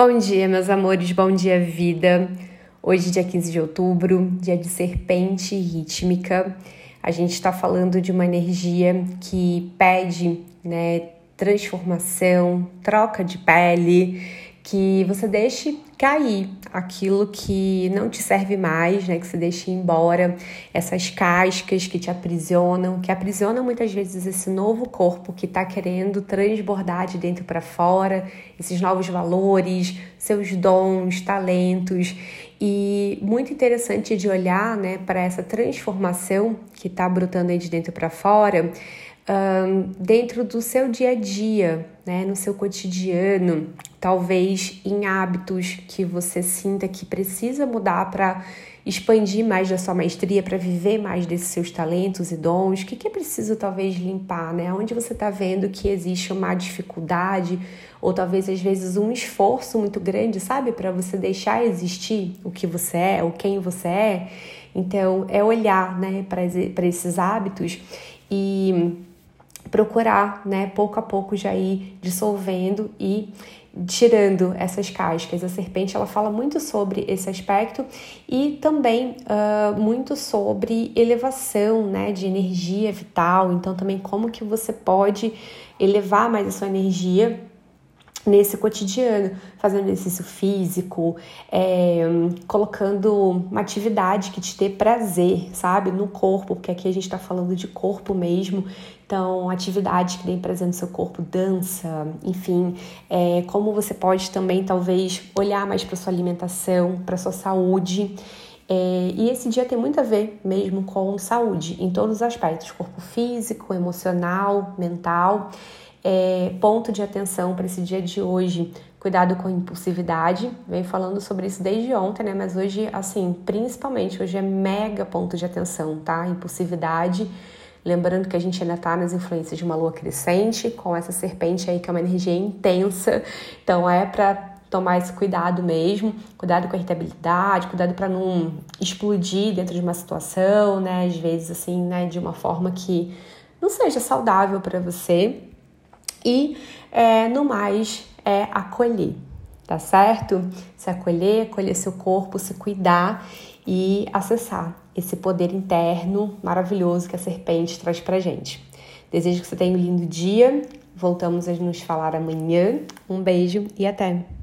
Bom dia, meus amores, bom dia, vida. Hoje, dia 15 de outubro, dia de serpente rítmica. A gente está falando de uma energia que pede né, transformação, troca de pele, que você deixe cair aquilo que não te serve mais, né? Que você deixe embora essas cascas que te aprisionam, que aprisionam muitas vezes esse novo corpo que está querendo transbordar de dentro para fora, esses novos valores, seus dons, talentos. E muito interessante de olhar, né, para essa transformação que está brotando aí de dentro para fora um, dentro do seu dia a dia, né, no seu cotidiano, talvez em hábitos que você sinta que precisa mudar para expandir mais da sua maestria, para viver mais desses seus talentos e dons? O que, que é preciso talvez limpar, né? Onde você está vendo que existe uma dificuldade ou talvez às vezes um esforço muito grande, sabe, para você deixar existir o que você é, o quem você é? Então, é olhar, né, para esses hábitos e procurar, né, pouco a pouco já ir dissolvendo e tirando essas cascas. A serpente ela fala muito sobre esse aspecto e também uh, muito sobre elevação, né, de energia vital. Então também como que você pode elevar mais a sua energia nesse cotidiano, fazendo exercício físico, é, colocando uma atividade que te dê prazer, sabe, no corpo, porque aqui a gente está falando de corpo mesmo. Então, atividade que dê prazer no seu corpo, dança, enfim, é, como você pode também talvez olhar mais para sua alimentação, para sua saúde. É, e esse dia tem muito a ver mesmo com saúde, em todos os aspectos: corpo físico, emocional, mental é, ponto de atenção para esse dia de hoje. Cuidado com a impulsividade. Venho falando sobre isso desde ontem, né? Mas hoje, assim, principalmente, hoje é mega ponto de atenção, tá? Impulsividade. Lembrando que a gente ainda tá nas influências de uma lua crescente, com essa serpente aí que é uma energia intensa. Então é para tomar esse cuidado mesmo, cuidado com a irritabilidade, cuidado para não explodir dentro de uma situação, né? Às vezes assim, né, de uma forma que não seja saudável para você. E é, no mais é acolher, tá certo? Se acolher, acolher seu corpo, se cuidar e acessar esse poder interno maravilhoso que a serpente traz pra gente. Desejo que você tenha um lindo dia. Voltamos a nos falar amanhã. Um beijo e até!